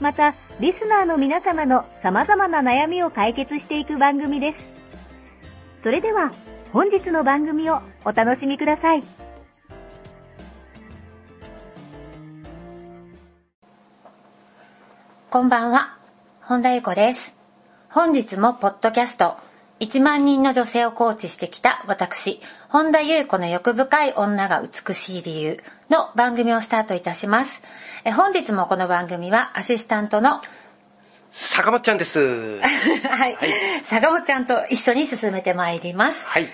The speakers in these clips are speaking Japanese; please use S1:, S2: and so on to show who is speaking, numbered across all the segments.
S1: また、リスナーの皆様の様々な悩みを解決していく番組です。それでは、本日の番組をお楽しみください。
S2: こんばんは、本田由子です。本日もポッドキャスト、1万人の女性をコーチしてきた私、本田優子の欲深い女が美しい理由の番組をスタートいたします。え本日もこの番組はアシスタントの
S3: 坂本ちゃんです。
S2: はい、
S3: はい
S2: 坂本ちゃんと一緒に進めてまいります。
S3: はい。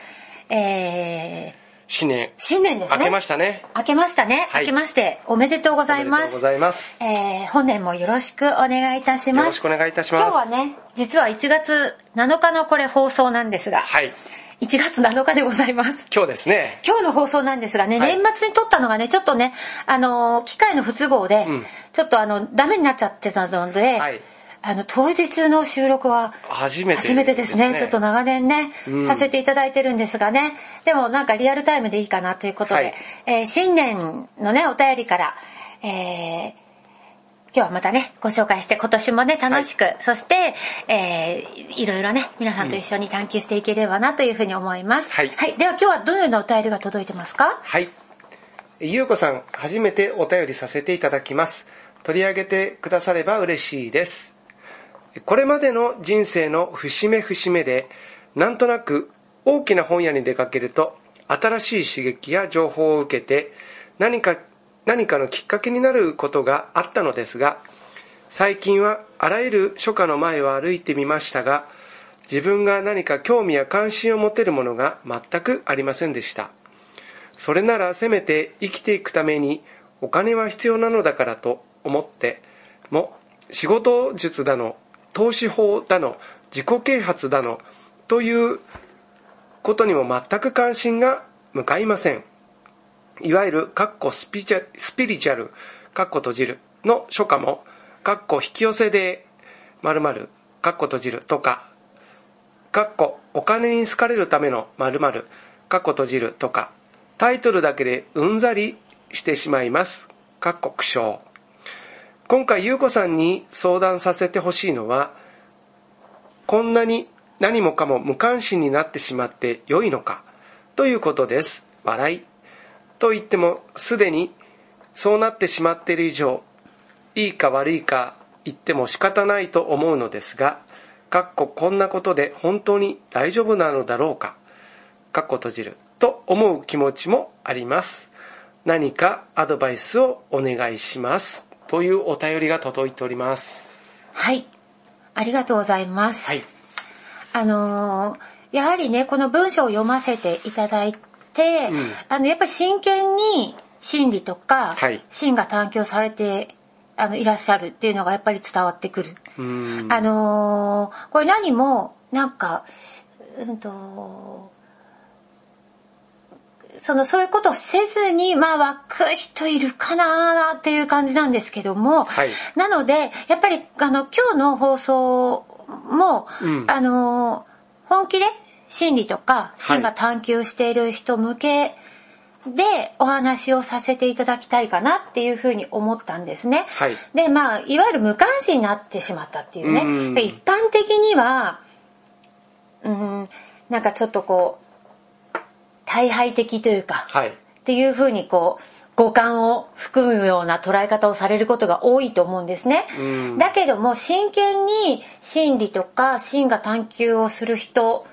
S2: えー、
S3: 新年。
S2: 新年ですね。
S3: 明けましたね。
S2: 明けましたね。
S3: はい
S2: 明けましておめでとうございます
S3: おめでとうご。ざいます。
S2: えー、本年もよろしくお願いいたします。
S3: よろしくお願いいたします
S2: 今日はね、実は1月7日のこれ放送なんですが、
S3: はい。
S2: 1月7日でございます。
S3: 今日ですね。
S2: 今日の放送なんですがね、
S3: はい
S2: 年末に撮ったのがね、ちょっとね、あのー機械の不都合で、
S3: うん
S2: ちょっとあの、ダメになっちゃってたので、
S3: はい
S2: あの、当日の収録は、
S3: 初めて
S2: 初めてですね。ちょっと長年ね、
S3: うん
S2: させていただいてるんですがね。でもなんかリアルタイムでいいかなということで、
S3: はい
S2: えー新年のね、お便りから、えー今日はまたね、ご紹介して、今年もね、楽しく、そして、えーいろいろね、皆さんと一緒に探求していければなというふうに思います。
S3: はい
S2: では今日はどのようなお便りが届いてますか？
S3: はい。ゆうこさん、初めてお便りさせていただきます。取り上げてくだされば嬉しいです。これまでの人生の節目節目で、なんとなく大きな本屋に出かけると、新しい刺激や情報を受けて、何か、何かのきっかけになることがあったのですが、最近はあらゆる書家の前を歩いてみましたが、自分が何か興味や関心を持てるものが全くありませんでした。それならせめて生きていくためにお金は必要なのだからと思っても仕事術だの投資法だの自己啓発だのということにも全く関心が向かいませんいわゆるカッコスピチャスピリチュアルカッコ閉じるの書家もカッコ引き寄せで〇〇カッコ閉じるとかかっこお金に好かれるための〇〇かっこ閉じるとかタイトルだけでうんざりしてしまいます。かっこ苦笑。今回ゆうこさんに相談させてほしいのはこんなに何もかも無関心になってしまって良いのかということです。笑い。と言ってもすでにそうなってしまっている以上いいか悪いか言っても仕方ないと思うのですが、かっここんなことで本当に大丈夫なのだろうか、かっこ閉じると思う気持ちもあります。何かアドバイスをお願いします。というお便りが届いております。
S2: はい。ありがとうございます。
S3: はい。
S2: あのーやはりね、この文章を読ませていただいて、
S3: うん。
S2: あの、やっぱり真剣に心理とか、
S3: はい。
S2: 心が探求されて、あの、いらっしゃるっていうのがやっぱり伝わってくる。あのーこれ何も、なんか、うんと、その、そういうことをせずに、まあ、湧く人いるかなっていう感じなんですけども、
S3: はい。
S2: なので、やっぱり、あの、今日の放送も、
S3: うん。
S2: あのー本気で心理とか、心が探求している人向けでお話をさせていただきたいかなっていうふうに思ったんですね。
S3: はい
S2: で、まあ、いわゆる無関心になってしまったっていうね。
S3: うん
S2: で一般的には、うん、なんかちょっとこう、大敗的というか、
S3: はい。
S2: っていうふうにこう、五感を含むような捉え方をされることが多いと思うんですね。
S3: うん
S2: だけども真剣に心理とか心が探求をする人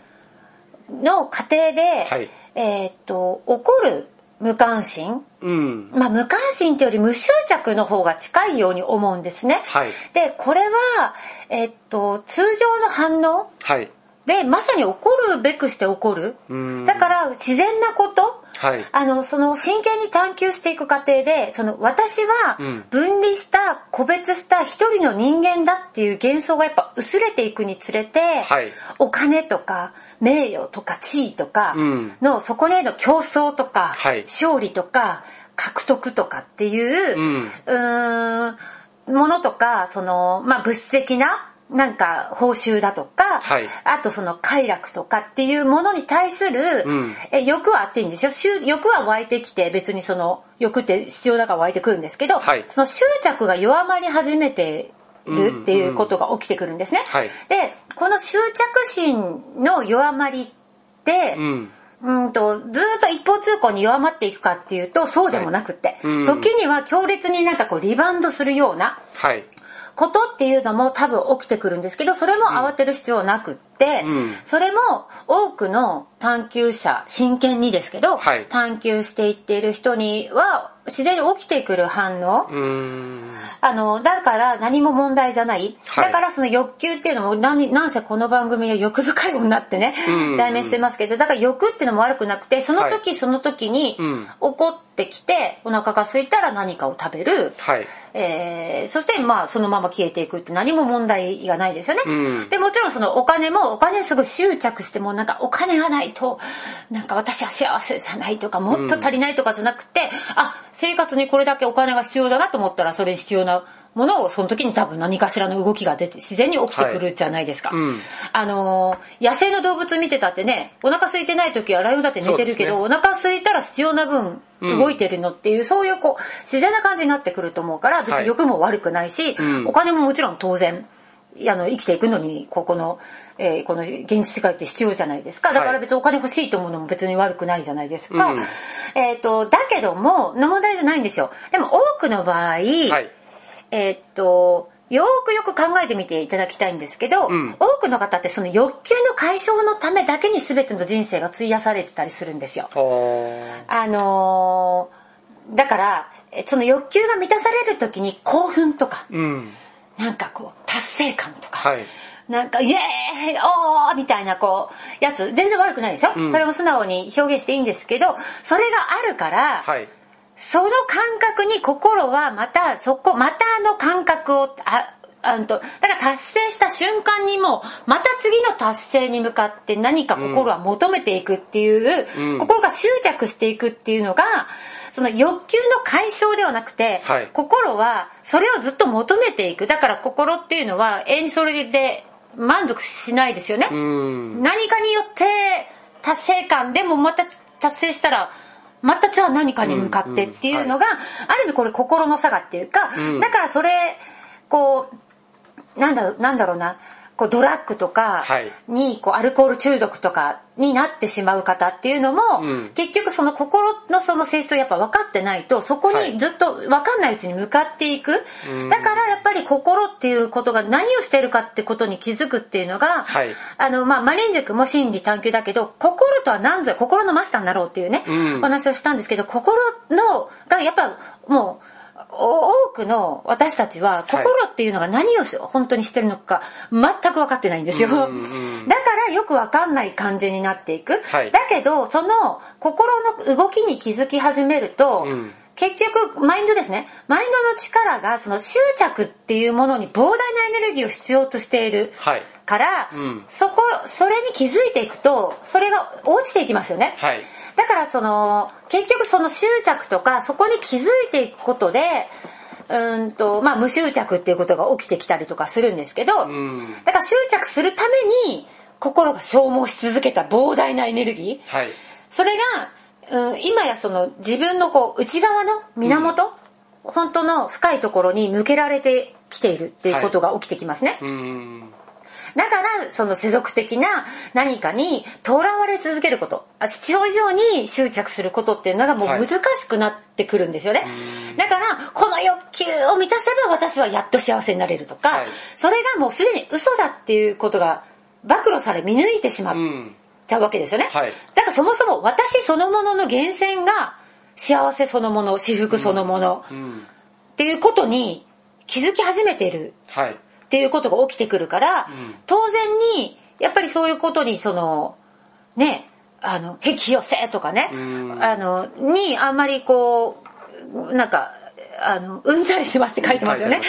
S2: の過程で、
S3: はい
S2: えーっと起こる無関心
S3: うん。
S2: まあ無関心というより無執着の方が近いように思うんですね。
S3: はい。
S2: でこれは、えーっと通常の反応
S3: はい。
S2: でまさに起こるべくして起こる。
S3: うん。
S2: だから自然なこと
S3: はい。
S2: あのその真剣に探求していく過程でその私は
S3: うん
S2: 分離した個別した一人の人間だっていう幻想がやっぱ薄れていくにつれて、
S3: はい
S2: お金とか名誉とか地位とか
S3: うん。
S2: のそこへの競争とか、
S3: はい。
S2: 勝利とか獲得とかっていう、ものとかその、まあ、物質的ななんか報酬だとか、
S3: はい。
S2: あとその快楽とかっていうものに対する、
S3: うん。
S2: え欲はあっていいんですよ。執欲は湧いてきて別にその欲って必要だから湧いてくるんですけど、
S3: はい。
S2: その執着が弱まり始めてるっていうことが起きてくるんですね。
S3: はい
S2: でこの執着心の弱まりって、
S3: うん。
S2: うんとずーっと一方通行に弱まっていくかっていうとそうでもなくって、
S3: はいうん
S2: 時には強烈になんかこうリバウンドするような
S3: はい。
S2: ことっていうのも多分起きてくるんですけどそれも慌てる必要はなくって、
S3: うん
S2: それも多くの探求者真剣にですけど、
S3: はい
S2: 探求していっている人には自然に起きてくる反応。あのだから何も問題じゃない、
S3: はい。
S2: だからその欲求っていうのも何なんせこの番組は欲深い女ってね、
S3: うん。
S2: 題名してますけどだから欲っていうのも悪くなくてその時その時に
S3: うん。
S2: 起こってきてお腹が空いたら何かを食べる、
S3: はい。
S2: えーそしてまあそのまま消えていくって何も問題がないですよね。
S3: うん
S2: でもちろんそのお金もお金すごい執着してもうなんかお金がないとなんか私は幸せじゃないとかもっと足りないとかじゃなくて、あ生活にこれだけお金が必要だなと思ったらそれに必要なものをその時に多分何かしらの動きが出て自然に起きてくるじゃないですか。
S3: はい。うん。
S2: あのー野生の動物見てたってねお腹空いてない時はライオンだって寝てるけど、
S3: そう
S2: お腹空いたら必要な分
S3: うん。
S2: 動いてるのっていう、そういうこう自然な感じになってくると思うから別
S3: はい。
S2: に欲も悪くないし、
S3: うん。
S2: お金ももちろん当然あの生きていくのにここの、えーこの現実世界って必要じゃないですか。だから別にお金欲しいと思うのも別に悪くないじゃないですか、
S3: うん。
S2: えっ、とだけどもの問題じゃないんですよ。でも多くの場合、
S3: はい。
S2: えーっとよーくよく考えてみていただきたいんですけど、
S3: うん
S2: 多くの方ってその欲求の解消のためだけに全ての人生が費やされてたりするんですよ。あのーだからえその欲求が満たされる時に興奮とか
S3: うん。
S2: なんかこう達成感とか、
S3: はい。
S2: なんかイエーイおーみたいなこうやつ全然悪くないですよ、
S3: うん
S2: それも素直に表現していいんですけどそれがあるから、
S3: はい。
S2: その感覚に心はまたそこまたあの感覚をああんとだから達成した瞬間にもまた次の達成に向かって何か心は求めていくっていう、
S3: うん
S2: 心が執着していくっていうのがその欲求の解消ではなくて、
S3: はい
S2: 心はそれをずっと求めていくだから心っていうのは永遠にそれで満足しないですよね。
S3: うん。
S2: 何かによって達成感でもまた達成したらまたじゃあ何かに向かってっていうのが、ある意味これ心の差がっていうか、
S3: うん。
S2: だからそれこうなんだろうなんだろうなこうドラッグとか
S3: はい。
S2: にこうアルコール中毒とかになってしまう方っていうのも、
S3: うん。
S2: 結局その心のその性質をやっぱ分かってないとそこ
S3: はい。
S2: にずっと分かんないうちに向かっていく、
S3: うん。
S2: だからやっぱり心っていうことが何をしてるかってことに気づくっていうのが、
S3: はい。
S2: あの、まあ、マレン塾も心理探求だけど、心とは何ぞや、心のマスターになろうっていうね、
S3: うん。
S2: お話をしたんですけど、心の、がやっぱもう、お多くの私たちは心っていうのが何をし本当にしてるのか全く分かってないんですよ。
S3: うんうん
S2: だからよく分かんない感じになっていく。
S3: はい
S2: だけど、その心の動きに気づき始めると、
S3: うん
S2: 結局マインドですねマインドの力がその執着っていうものに膨大なエネルギーを必要としている
S3: はい。
S2: から、
S3: うん
S2: そこそれに気づいていくとそれが落ちていきますよね、
S3: はい。
S2: だからその結局その執着とかそこに気づいていくことでうーんとまあ無執着っていうことが起きてきたりとかするんですけど、
S3: うん。
S2: だから執着するために心が消耗し続けた膨大なエネルギー
S3: はい。
S2: それが、うん、今やその自分のこう内側の源、本当の深いところに向けられてきているっていうことが起きてきますね。
S3: うん。
S2: だから、その世俗的な何かに囚われ続けること、あ必要以上に執着することっていうのがもう
S3: はい
S2: 難しくなってくるんですよね。だから、この欲求を満たせば私はやっと幸せになれるとか、
S3: はい
S2: それがもうすでに嘘だっていうことが暴露され見抜いてしまっ
S3: うん。
S2: ちゃうわけですよね。
S3: はい
S2: だからそもそも私そのものの源泉が幸せそのもの、私服そのもの
S3: うん。
S2: っていうことに気づき始めている
S3: はい。
S2: っていうことが起きてくるから、
S3: うん。
S2: 当然に、やっぱりそういうことにその、ね、あの、癖をせとかね、
S3: うん。
S2: あの、にあんまりこう、なんか、あの、うんざりしますって書いてますよね。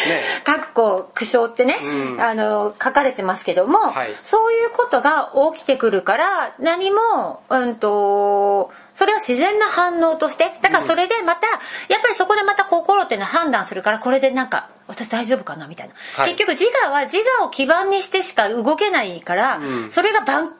S2: かっこ苦笑ってね、
S3: うん。
S2: あの、書かれてますけども、
S3: はい。
S2: そういうことが起きてくるから、何も、うんと、それは自然な反応として、だからそれでまた、やっぱりそこでまた心っていうのは判断するから、これでなんか、私大丈夫かなみたいな。
S3: はい。
S2: 結局自我は自我を基盤にしてしか動けないから、
S3: うん。
S2: それがばん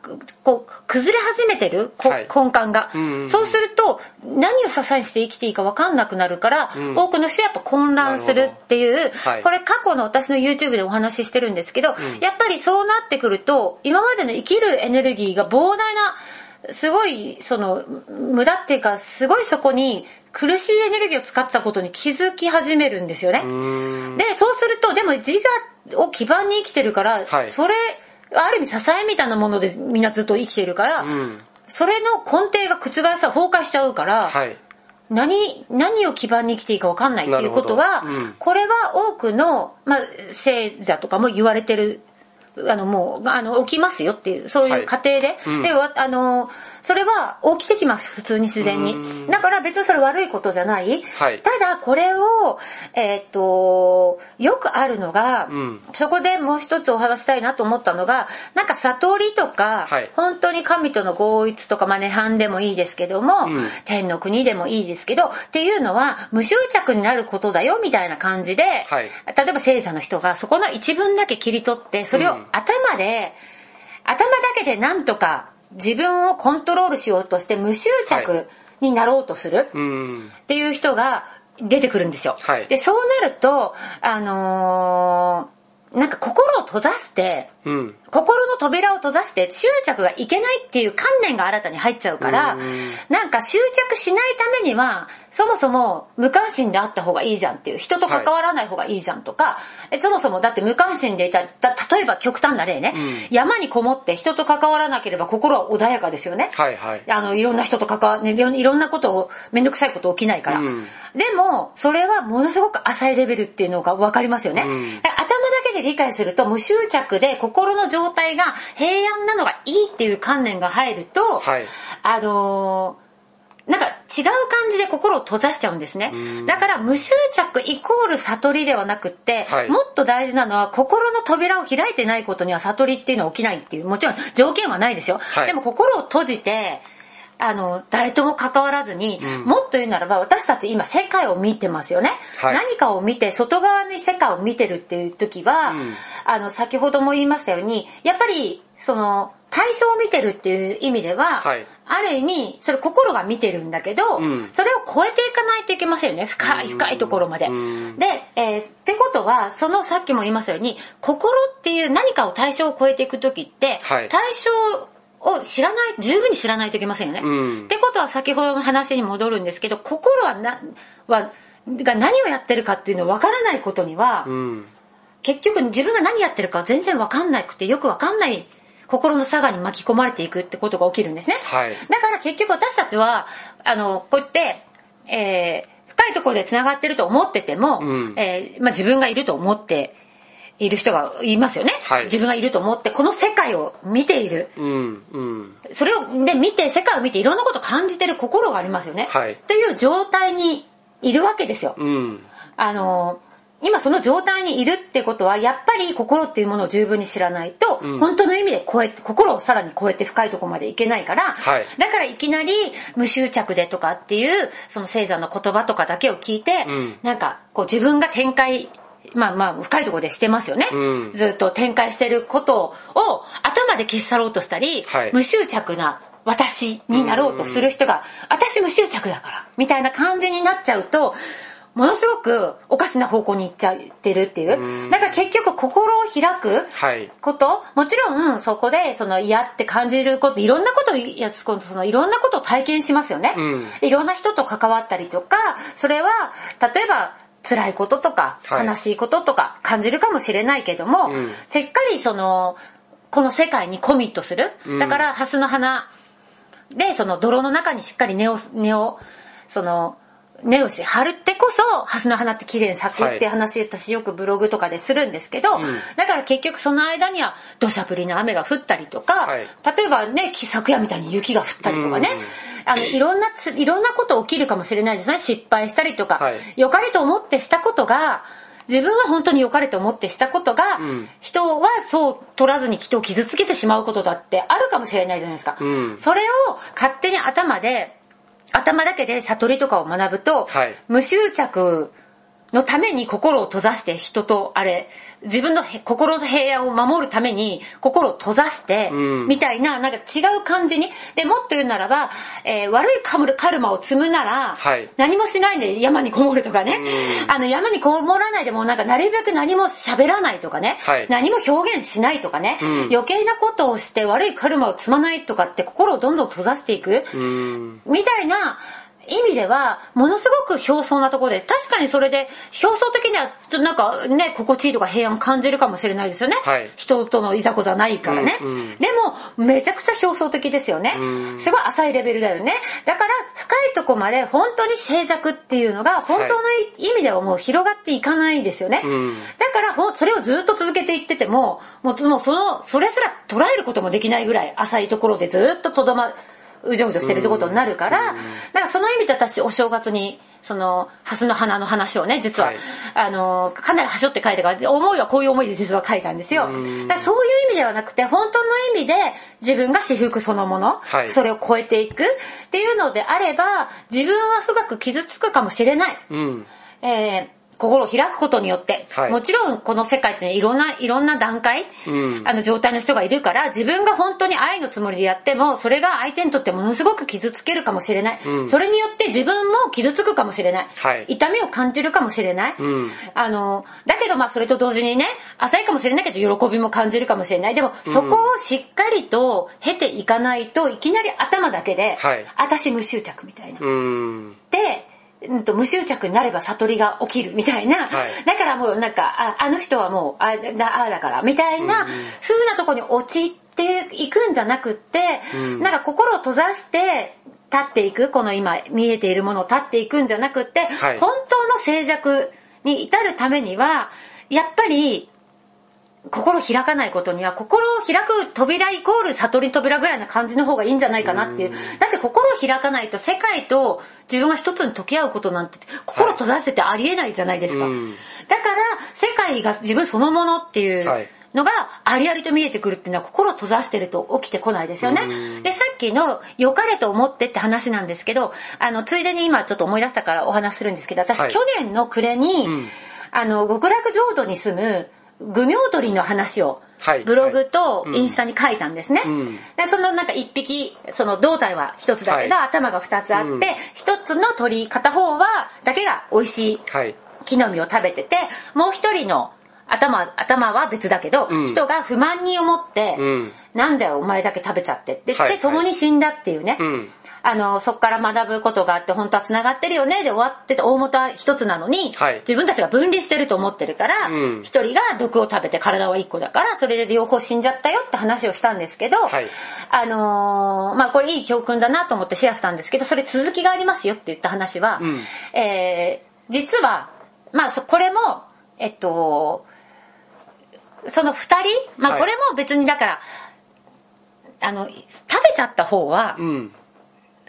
S2: こう崩れ始めてる、こ
S3: はい。
S2: 根幹が、
S3: うんうんうん。
S2: そうすると何を支えして生きていいか分かんなくなるから、
S3: うん。
S2: 多くの人はやっぱ混乱するっていう、
S3: はい。
S2: これ過去の私の YouTube でお話ししてるんですけど、
S3: ん。
S2: やっぱりそうなってくると今までの生きるエネルギーが膨大なすごいその無駄っていうかすごいそこに苦しいエネルギーを使ってたことに気づき始めるんですよね。
S3: うん。
S2: で、そうすると、でも自我を基盤に生きてるから、
S3: はい
S2: それ、ある意味支えみたいなものでみんなずっと生きてるから、
S3: うん。
S2: それの根底が覆さ、崩壊しちゃうから、
S3: はい。
S2: 何、何を基盤に生きていいか分かんないっていうことは、
S3: うん
S2: これは多くの、まあ、聖座とかも言われてる、あの、もう、あの、起きますよっていう、そういう過程で、
S3: うん。
S2: で、わあの、それは起きてきます、普通に自然
S3: う
S2: に。
S3: ん。
S2: だから別にそれ悪いことじゃない。
S3: はい。
S2: ただ、これを、えーっと、よくあるのが、
S3: うん。
S2: そこでもう一つお話したいなと思ったのが、なんか悟りとか、
S3: はい。
S2: 本当に神との合一とか、まあ、涅槃でもいいですけども、
S3: うん。
S2: 天の国でもいいですけど、っていうのは無執着になることだよみたいな感じで、
S3: はい。
S2: 例えば聖者の人がそこの一文だけ切り取って、それを
S3: うん。
S2: 頭で、頭だけでなんとか自分をコントロールしようとして無執着になろうとする。
S3: うん。
S2: っていう人が出てくるんですよ。
S3: はい
S2: で、そうなると、あのーなんか心を閉ざして、
S3: うん。
S2: 心の扉を閉ざして執着がいけないっていう観念が新たに入っちゃうから
S3: うん、
S2: なんか執着しないためには、そもそも無関心であった方がいいじゃんっていう、人と関わらない方がいいじゃんとか、えそもそもだって無関心でいた、だ例えば極端な例ね、
S3: うん
S2: 山にこもって人と関わらなければ心は穏やかですよね。
S3: はいはい。
S2: あの、いろんな人と関わ、ね、いろんいろんなことを、めんどくさいこと起きないから。
S3: うん
S2: でも、それはものすごく浅いレベルっていうのがわかりますよね。
S3: うん
S2: で理解すると、無執着で心の状態が平安なのがいいっていう観念が入ると、
S3: はい
S2: あのーなんか違う感じで心を閉ざしちゃうんですね
S3: うん。
S2: だから無執着イコール悟りではなくって、
S3: はい
S2: もっと大事なのは心の扉を開いてないことには悟りっていうのは起きないっていう、もちろん条件はないですよ。
S3: はい
S2: でも心を閉じて、あの、誰とも関わらずに、
S3: うん。
S2: もっと言うならば私たち今世界を見てますよね。
S3: はい。
S2: 何かを見て、外側に世界を見てるっていう時は、
S3: うん。
S2: あの、先ほども言いましたように、やっぱり、その、対象を見てるっていう意味では、
S3: はい。
S2: ある意味、それ心が見てるんだけど、
S3: うん。
S2: それを超えていかないといけませんよね。深い深いところまで。
S3: うん。
S2: で、えーってことは、そのさっきも言いましたように、心っていう何かを対象を超えていくときって、
S3: はい。
S2: 対象を知らない、十分に知らないといけませんよね。
S3: うん
S2: ってことは先ほどの話に戻るんですけど、心はな、は、が何をやってるかっていうのを分からないことには、
S3: うん。
S2: 結局自分が何やってるか全然分かんなくて、よく分かんない心の差がに巻き込まれていくってことが起きるんですね。
S3: はい
S2: だから結局私たちは、あの、こうやって、えー深いところで繋がってると思ってても、
S3: うん
S2: えーまあ、自分がいると思っている人がいますよね、
S3: はい
S2: 自分がいると思って、この世界を見ている。
S3: うん。うん。
S2: それを、で、見て、世界を見ていろんなことを感じてる心がありますよね。
S3: はい
S2: っていう状態にいるわけですよ。
S3: うん。
S2: あの、今その状態にいるってことは、やっぱり心っていうものを十分に知らないと、
S3: うん
S2: 本当の意味で超えて、心をさらに超えて深いところまでいけないから、
S3: はい
S2: だからいきなり無執着でとかっていう、その聖座の言葉とかだけを聞いて、
S3: うん
S2: なんかこう自分が展開、まあまあ深いところでしてますよね。
S3: うん
S2: ずっと展開してることを頭で消し去ろうとしたり、
S3: はい
S2: 無執着な私になろうとする人が、私無執着だから、みたいな感じになっちゃうと、ものすごくおかしな方向に行っちゃってるっていう。だから結局心を開く
S3: はい。
S2: こと、もちろんそこでその嫌って感じること、いろんなことをやつこと、そのいろんなことを体験しますよね。
S3: うん
S2: いろんな人と関わったりとか、それは例えば辛いこととか
S3: はい。
S2: 悲しいこととか感じるかもしれないけども、
S3: うん。
S2: せっかりその、この世界にコミットする。
S3: うん。
S2: だから、ハスの花で、その泥の中にしっかり根を、根を、その、根をし、張るってこそ、ハスの花って綺麗に咲くってい。う話、私よくブログとかでするんですけど、
S3: ん。
S2: だから結局その間には土砂降りの雨が降ったりとか、
S3: はい。
S2: 例えばね、昨夜みたいに雪が降ったりとかね、
S3: うん
S2: あの、い。ろんなつ、いろんなこと起きるかもしれないですね。失敗したりとか、
S3: はい。
S2: 良かれと思ってしたことが、自分は本当に良かれと思ってしたことが、
S3: うん。
S2: 人はそう取らずに人を傷つけてしまうことだってあるかもしれないじゃないですか。
S3: うん。
S2: それを勝手に頭で、頭だけで悟りとかを学ぶと、
S3: はい。
S2: 無執着のために心を閉ざして人とあれ、自分のへ心の平安を守るために心を閉ざして、
S3: うん。
S2: みたいな、なんか違う感じに。で、もっと言うならば、えー悪いカムルカルマを積むなら、
S3: はい。
S2: 何もしないで山にこもるとかね、
S3: うん。
S2: あの山にこもらないでもうなんかなるべく何も喋らないとかね、
S3: はい。
S2: 何も表現しないとかね、
S3: うん。
S2: 余計なことをして悪いカルマを積まないとかって心をどんどん閉ざしていく、
S3: うん。
S2: みたいな意味では、ものすごく表層なところで、確かにそれで、表層的には、なんかね、心地いいとか平安感じるかもしれないですよね。
S3: はい
S2: 人とのいざこざないからね。
S3: うんうん
S2: でも、めちゃくちゃ表層的ですよね。
S3: うん
S2: すごい浅いレベルだよね。だから、深いとこまで本当に静寂っていうのが、本当の意味ではもう広がっていかないですよね。
S3: うん
S2: だからそれをずっと続けていってても、もう、もうその、それすら捉えることもできないぐらい浅いところでずっととどま、うじょうじょしてるってことになるから、だからその意味で私お正月に、その、ハスの花の話をね、実は、
S3: はい
S2: あの、かなりはしょって書いてから、思いはこういう思いで実は書いたんですよ。
S3: うん
S2: だからそういう意味ではなくて、本当の意味で自分が私服そのもの、
S3: はい
S2: それを超えていくっていうのであれば、自分は深く傷つくかもしれない。
S3: うん。
S2: えー心を開くことによって、
S3: はい
S2: もちろんこの世界ってね、いろんな、いろんな段階、
S3: うん
S2: あの状態の人がいるから、自分が本当に愛のつもりでやっても、それが相手にとってものすごく傷つけるかもしれない。
S3: うん
S2: それによって自分も傷つくかもしれない。
S3: はい
S2: 痛みを感じるかもしれない。
S3: うん
S2: あの、だけどまあそれと同時にね、浅いかもしれないけど喜びも感じるかもしれない。でも、そこをしっかりと経ていかないといきなり頭だけで、
S3: はい
S2: 私無執着みたいな。
S3: うん。
S2: で、うんと無執着になれば悟りが起きるみたいな、
S3: はい。
S2: だからもうなんか、ああの人はもう、あだああだから、みたいな風なとこに陥っていくんじゃなくって、
S3: うん。
S2: なんか心を閉ざして、立っていく、この今見えているものを立っていくんじゃなくって、
S3: はい。
S2: 本当の静寂に至るためには、やっぱり、心を開かないことには、心を開く扉イコール悟り扉ぐらいな感じの方がいいんじゃないかなっていう。だって心を開かないと世界と自分が一つに溶け合うことなんて、心閉ざせてありえないじゃないですか。
S3: うん
S2: だから、世界が自分そのものっていう
S3: はい
S2: のがありありと見えてくるっていうのは心を閉ざしてると起きてこないですよね
S3: うん。
S2: で、さっきの良かれと思ってって話なんですけど、あの、ついでに今ちょっと思い出したからお話しするんですけど、私、
S3: はい
S2: 去年の暮れに、
S3: うん
S2: あの、極楽浄土に住む、愚明鳥の話を
S3: はい、
S2: ブログと
S3: はい。
S2: インスタに書いたんですね。
S3: うん。
S2: でそのなんか一匹、その胴体は一つだけど、
S3: はい。
S2: 頭が二つあって、
S3: うん。
S2: 一つの鳥、片方は、だけが美味しい
S3: はい。
S2: 木の実を食べてて、もう一人の頭、頭は別だけど、
S3: うん。
S2: 人が不満に思って、
S3: うん。
S2: なんだよお前だけ食べちゃってって言って、
S3: はいはい。
S2: 共に死んだっていうね。
S3: うん
S2: あの、そこから学ぶことがあって、本当は繋がってるよね、で終わってて、大元は一つなのに、
S3: はい。
S2: 自分たちが分離してると思ってるから、
S3: うん。
S2: 一、人が毒を食べて体は一個だから、それで両方死んじゃったよって話をしたんですけど、
S3: はい。
S2: あのーまあこれいい教訓だなと思ってシェアしたんですけど、それ続きがありますよって言った話は、
S3: うん。
S2: えー実は、まあそこれも、えっと、その二人、まあ
S3: はい。
S2: これも別にだから、あの、食べちゃった方は、
S3: うん。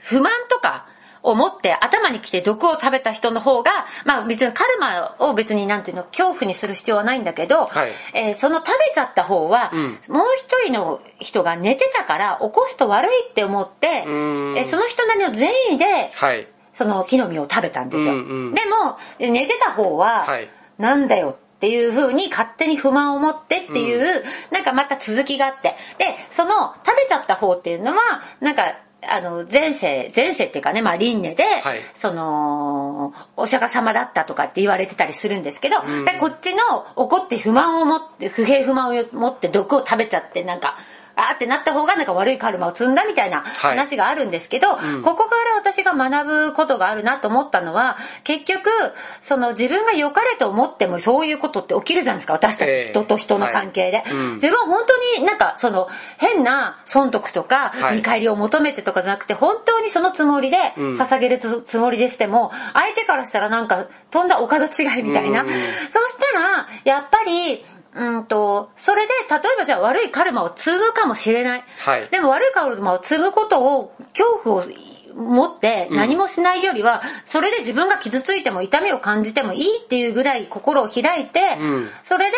S2: 不満とか思って頭にきて毒を食べた人の方が、まあ別にカルマを別になんていうの、恐怖にする必要はないんだけど、
S3: はい
S2: えーその食べちゃった方は、
S3: うん
S2: もう一人の人が寝てたから起こすと悪いって思って、
S3: うん
S2: えーその人なりの善意で、
S3: はい。
S2: その木の実を食べたんですよ。
S3: うんうん
S2: でも、寝てた方は、
S3: はい
S2: なんだよっていう風に勝手に不満を持ってっていう、なんかまた続きがあって。で、その食べちゃった方っていうのは、なんかあの、前世、前世っていうかね、まあ、輪廻で、
S3: はい。
S2: その、お釈迦様だったとかって言われてたりするんですけど、
S3: ん。
S2: でこっちの怒って不満を持って、不平不満を持って毒を食べちゃって、なんか、あーってなった方がなんか悪いカルマを積んだみたいな
S3: はい。
S2: 話があるんですけど、
S3: ん。
S2: ここから私が学ぶことがあるなと思ったのは、結局、その自分が良かれと思ってもそういうことって起きるじゃないですか、私たち
S3: ええ。
S2: 人と人の関係で。
S3: はい。うん。
S2: 自分は本当になんかその変な損得とか
S3: はい。
S2: 見返りを求めてとかじゃなくて、本当にそのつもりで
S3: うん。
S2: 捧げるつつもりでしても、相手からしたらなんかとんだお門違いみたいな。
S3: うん。
S2: そしたら、やっぱり、うんと、それで、例えばじゃあ悪いカルマを積むかもしれない。
S3: はい
S2: でも悪いカルマを積むことを、恐怖を持って何もしないよりは、それで自分が傷ついても痛みを感じてもいいっていうぐらい心を開いて、
S3: うん
S2: それ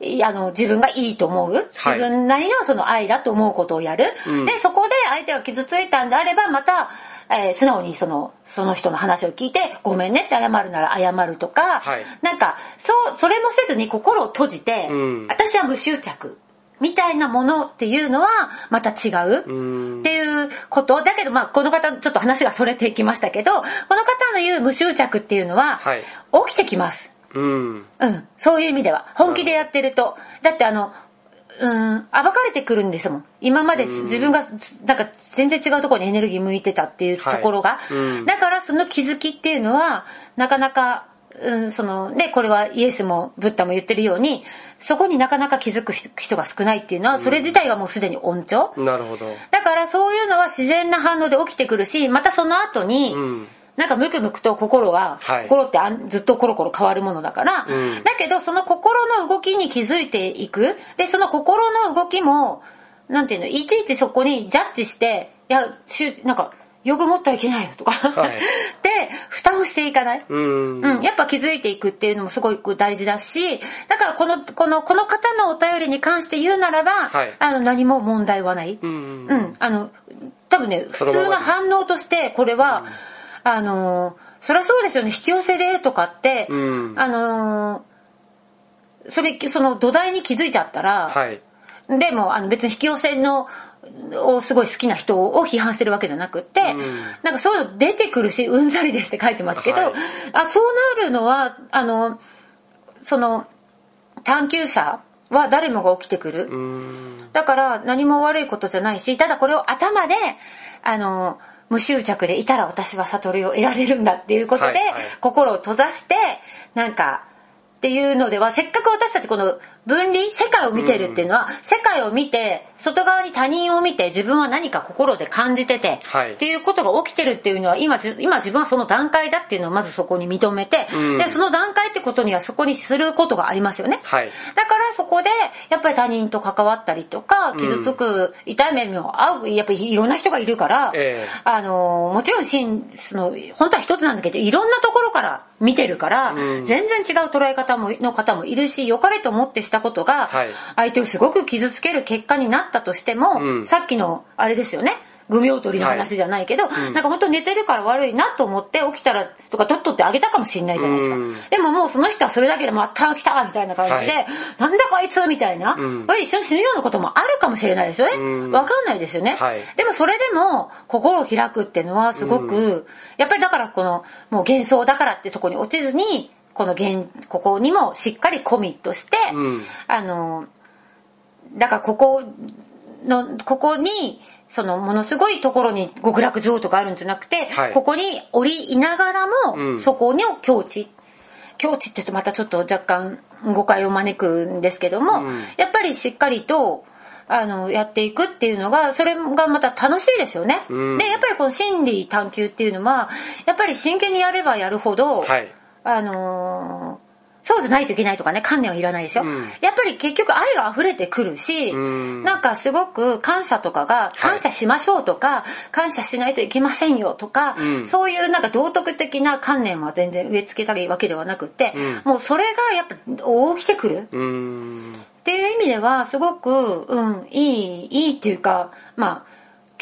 S2: で、いあの、自分がいいと思う？
S3: はい
S2: 自分なりのその愛だと思うことをやる？
S3: うん
S2: で、そこで相手が傷ついたんであれば、また、えー素直にその、その人の話を聞いて、ごめんねって謝るなら謝るとか、
S3: はい
S2: なんか、そう、それもせずに心を閉じて、
S3: うん
S2: 私は無執着。みたいなものっていうのはまた違う
S3: うん
S2: っていうこと。だけどまあこの方ちょっと話がそれていきましたけど、この方の言う無執着っていうのは
S3: はい
S2: 起きてきます。
S3: うん。
S2: うん。そういう意味では。本気でやってると。だってあの、うん、暴かれてくるんですもん。今まで自分が、なんか全然違うところにエネルギー向いてたっていうところが。
S3: はいうん
S2: だからその気づきっていうのは、なかなか、うん、その、ね、これはイエスもブッダも言ってるように、そこになかなか気づく人人が少ないっていうのは、それ自体がもうすでに恩寵。
S3: なるほど。
S2: だからそういうのは自然な反応で起きてくるし、またその後に、
S3: うん。
S2: なんかムクムクと心が、
S3: はい。
S2: 心ってあんずっとコロコロ変わるものだから、
S3: うん。
S2: だけどその心の動きに気づいていく。で、その心の動きも、なんていうの、いちいちそこにジャッジして、いや、しゅなんか、よく持ってはいけないよとか、
S3: はい。
S2: で、蓋をしていかない。
S3: うん。
S2: うん、やっぱ気づいていくっていうのもすごく大事だし、だからこの、この、この方のお便りに関して言うならば、
S3: はい。
S2: あの、何も問題はない。
S3: うん
S2: うん、あの、多分ね、普通の反応として、これは、あの、そりゃそうですよね、引き寄せでとかって、
S3: うん
S2: あの、それ、その土台に気づいちゃったら、
S3: はい。
S2: でも、あの別に引き寄せの、をすごい好きな人を批判してるわけじゃなくって、
S3: ん
S2: なんかそういうの出てくるし、うんざりですって書いてますけど、
S3: はい
S2: あ、そうなるのは、あの、その、探求者は誰もが起きてくる。
S3: うん。
S2: だから何も悪いことじゃないし、ただこれを頭で、あの、無執着でいたら私は悟りを得られるんだっていうことで、
S3: はいはい。
S2: 心を閉ざして、なんか、っていうのでは、せっかく私たちこの分離、世界を見てるっていうのは、世界を見て、外側に他人を見て、自分は何か心で感じてて、
S3: はい。
S2: っていうことが起きてるっていうのは、今、じ今自分はその段階だっていうのをまずそこに認めて、
S3: うん。
S2: で、その段階ってことにはそこにすることがありますよね。
S3: はい。
S2: だからそこで、やっぱり他人と関わったりとか、
S3: ん。
S2: 傷つく、痛い目にも合う、やっぱりいろんな人がいるから、
S3: ええ。
S2: あの、もちろん真、その、本当は一つなんだけど、いろんなところから見てるから、
S3: うん。
S2: 全然違う捉え方も、の方もいるし、良かれと思ってしたことが、
S3: はい。
S2: 相手をすごく傷つける結果になったとしても、
S3: うん。
S2: さっきの、あれですよね。グミ踊りの話じゃないけど、
S3: ん。
S2: なんか本当寝てるから悪いなと思って起きたらとか取っとってあげたかもしれないじゃないですか。
S3: うん。
S2: でももうその人はそれだけでまた来たみたいな感じで、
S3: はい。
S2: なんだこいつみたいな、
S3: うん。
S2: 一緒に死ぬようなこともあるかもしれないですよね。
S3: うん。
S2: わかんないですよね、
S3: はい。
S2: でもそれでも心を開くっていうのはすごく、やっぱりだからこのもう幻想だからってとこに落ちずに、この現、ここにもしっかりコミットして、
S3: うん
S2: あの、だからここの、ここに、そのものすごいところに極楽浄土があるんじゃなくて、
S3: はい
S2: ここに降りいながらも、
S3: うん
S2: そこに境地。境地って言うとまたちょっと若干誤解を招くんですけども、
S3: うん
S2: やっぱりしっかりと、あの、やっていくっていうのが、それがまた楽しいですよね。
S3: うん
S2: で、やっぱりこの心理探求っていうのは、やっぱり真剣にやればやるほど、
S3: はい。
S2: あのーそうじゃないといけないとかね、観念はいらないですよ。
S3: うん。
S2: やっぱり結局愛が溢れてくるし、
S3: うん。
S2: なんかすごく感謝とかが、
S3: い。
S2: 感謝しましょうとか、感謝しないといけませんよとか、
S3: うん。
S2: そういうなんか道徳的な観念は全然植え付けたりわけではなくて、
S3: うん。
S2: もうそれがやっぱ起きてくる。
S3: うん。
S2: っていう意味では、すごく、うん、いい、いいっていうか、まあ、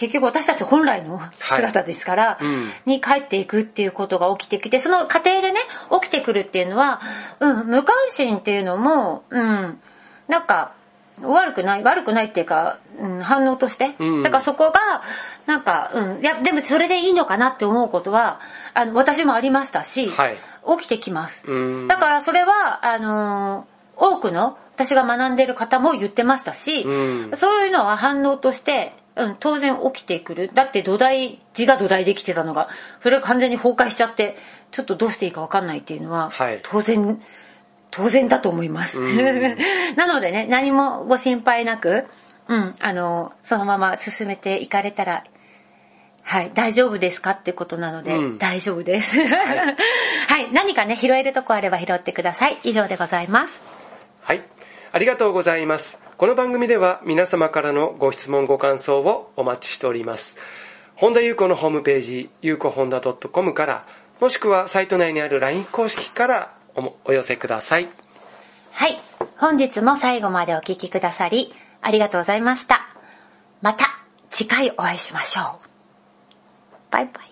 S2: 結局私たち本来の姿ですから、
S3: うん。
S2: に帰っていくっていうことが起きてきて、その過程でね、起きてくるっていうのは、うん、無関心っていうのも、うん、なんか、悪くない、悪くないっていうか、うん、反応として、
S3: うん。
S2: だからそこがなんか、うん、いやでもそれでいいのかなって思うことはあの私もありましたし、
S3: はい。
S2: 起きてきます、
S3: うん。
S2: だからそれはあのー多くの私が学んでる方も言ってましたし、
S3: うん。
S2: そういうのは反応として、うん、当然起きてくるだって土台字が土台できてたのがそれが完全に崩壊しちゃってちょっとどうしていいか分かんないっていうのは、
S3: はい
S2: 当然当然だと思います。
S3: うん
S2: なのでね、何もご心配なく、うん、あの、そのまま進めていかれたら、はい、大丈夫ですかってことなので、
S3: うん
S2: 大丈夫です。はい、何かね、拾えるとこあれば拾ってください。以上でございます。
S3: はい。ありがとうございます。この番組では皆様からのご質問ご感想をお待ちしております。本田裕子のホームページ、ゆうこほんだ .com から、もしくはサイト内にある LINE 公式からお寄せください。
S2: はい、本日も最後までお聞きくださり、ありがとうございました。また次回お会いしましょう。バイバイ。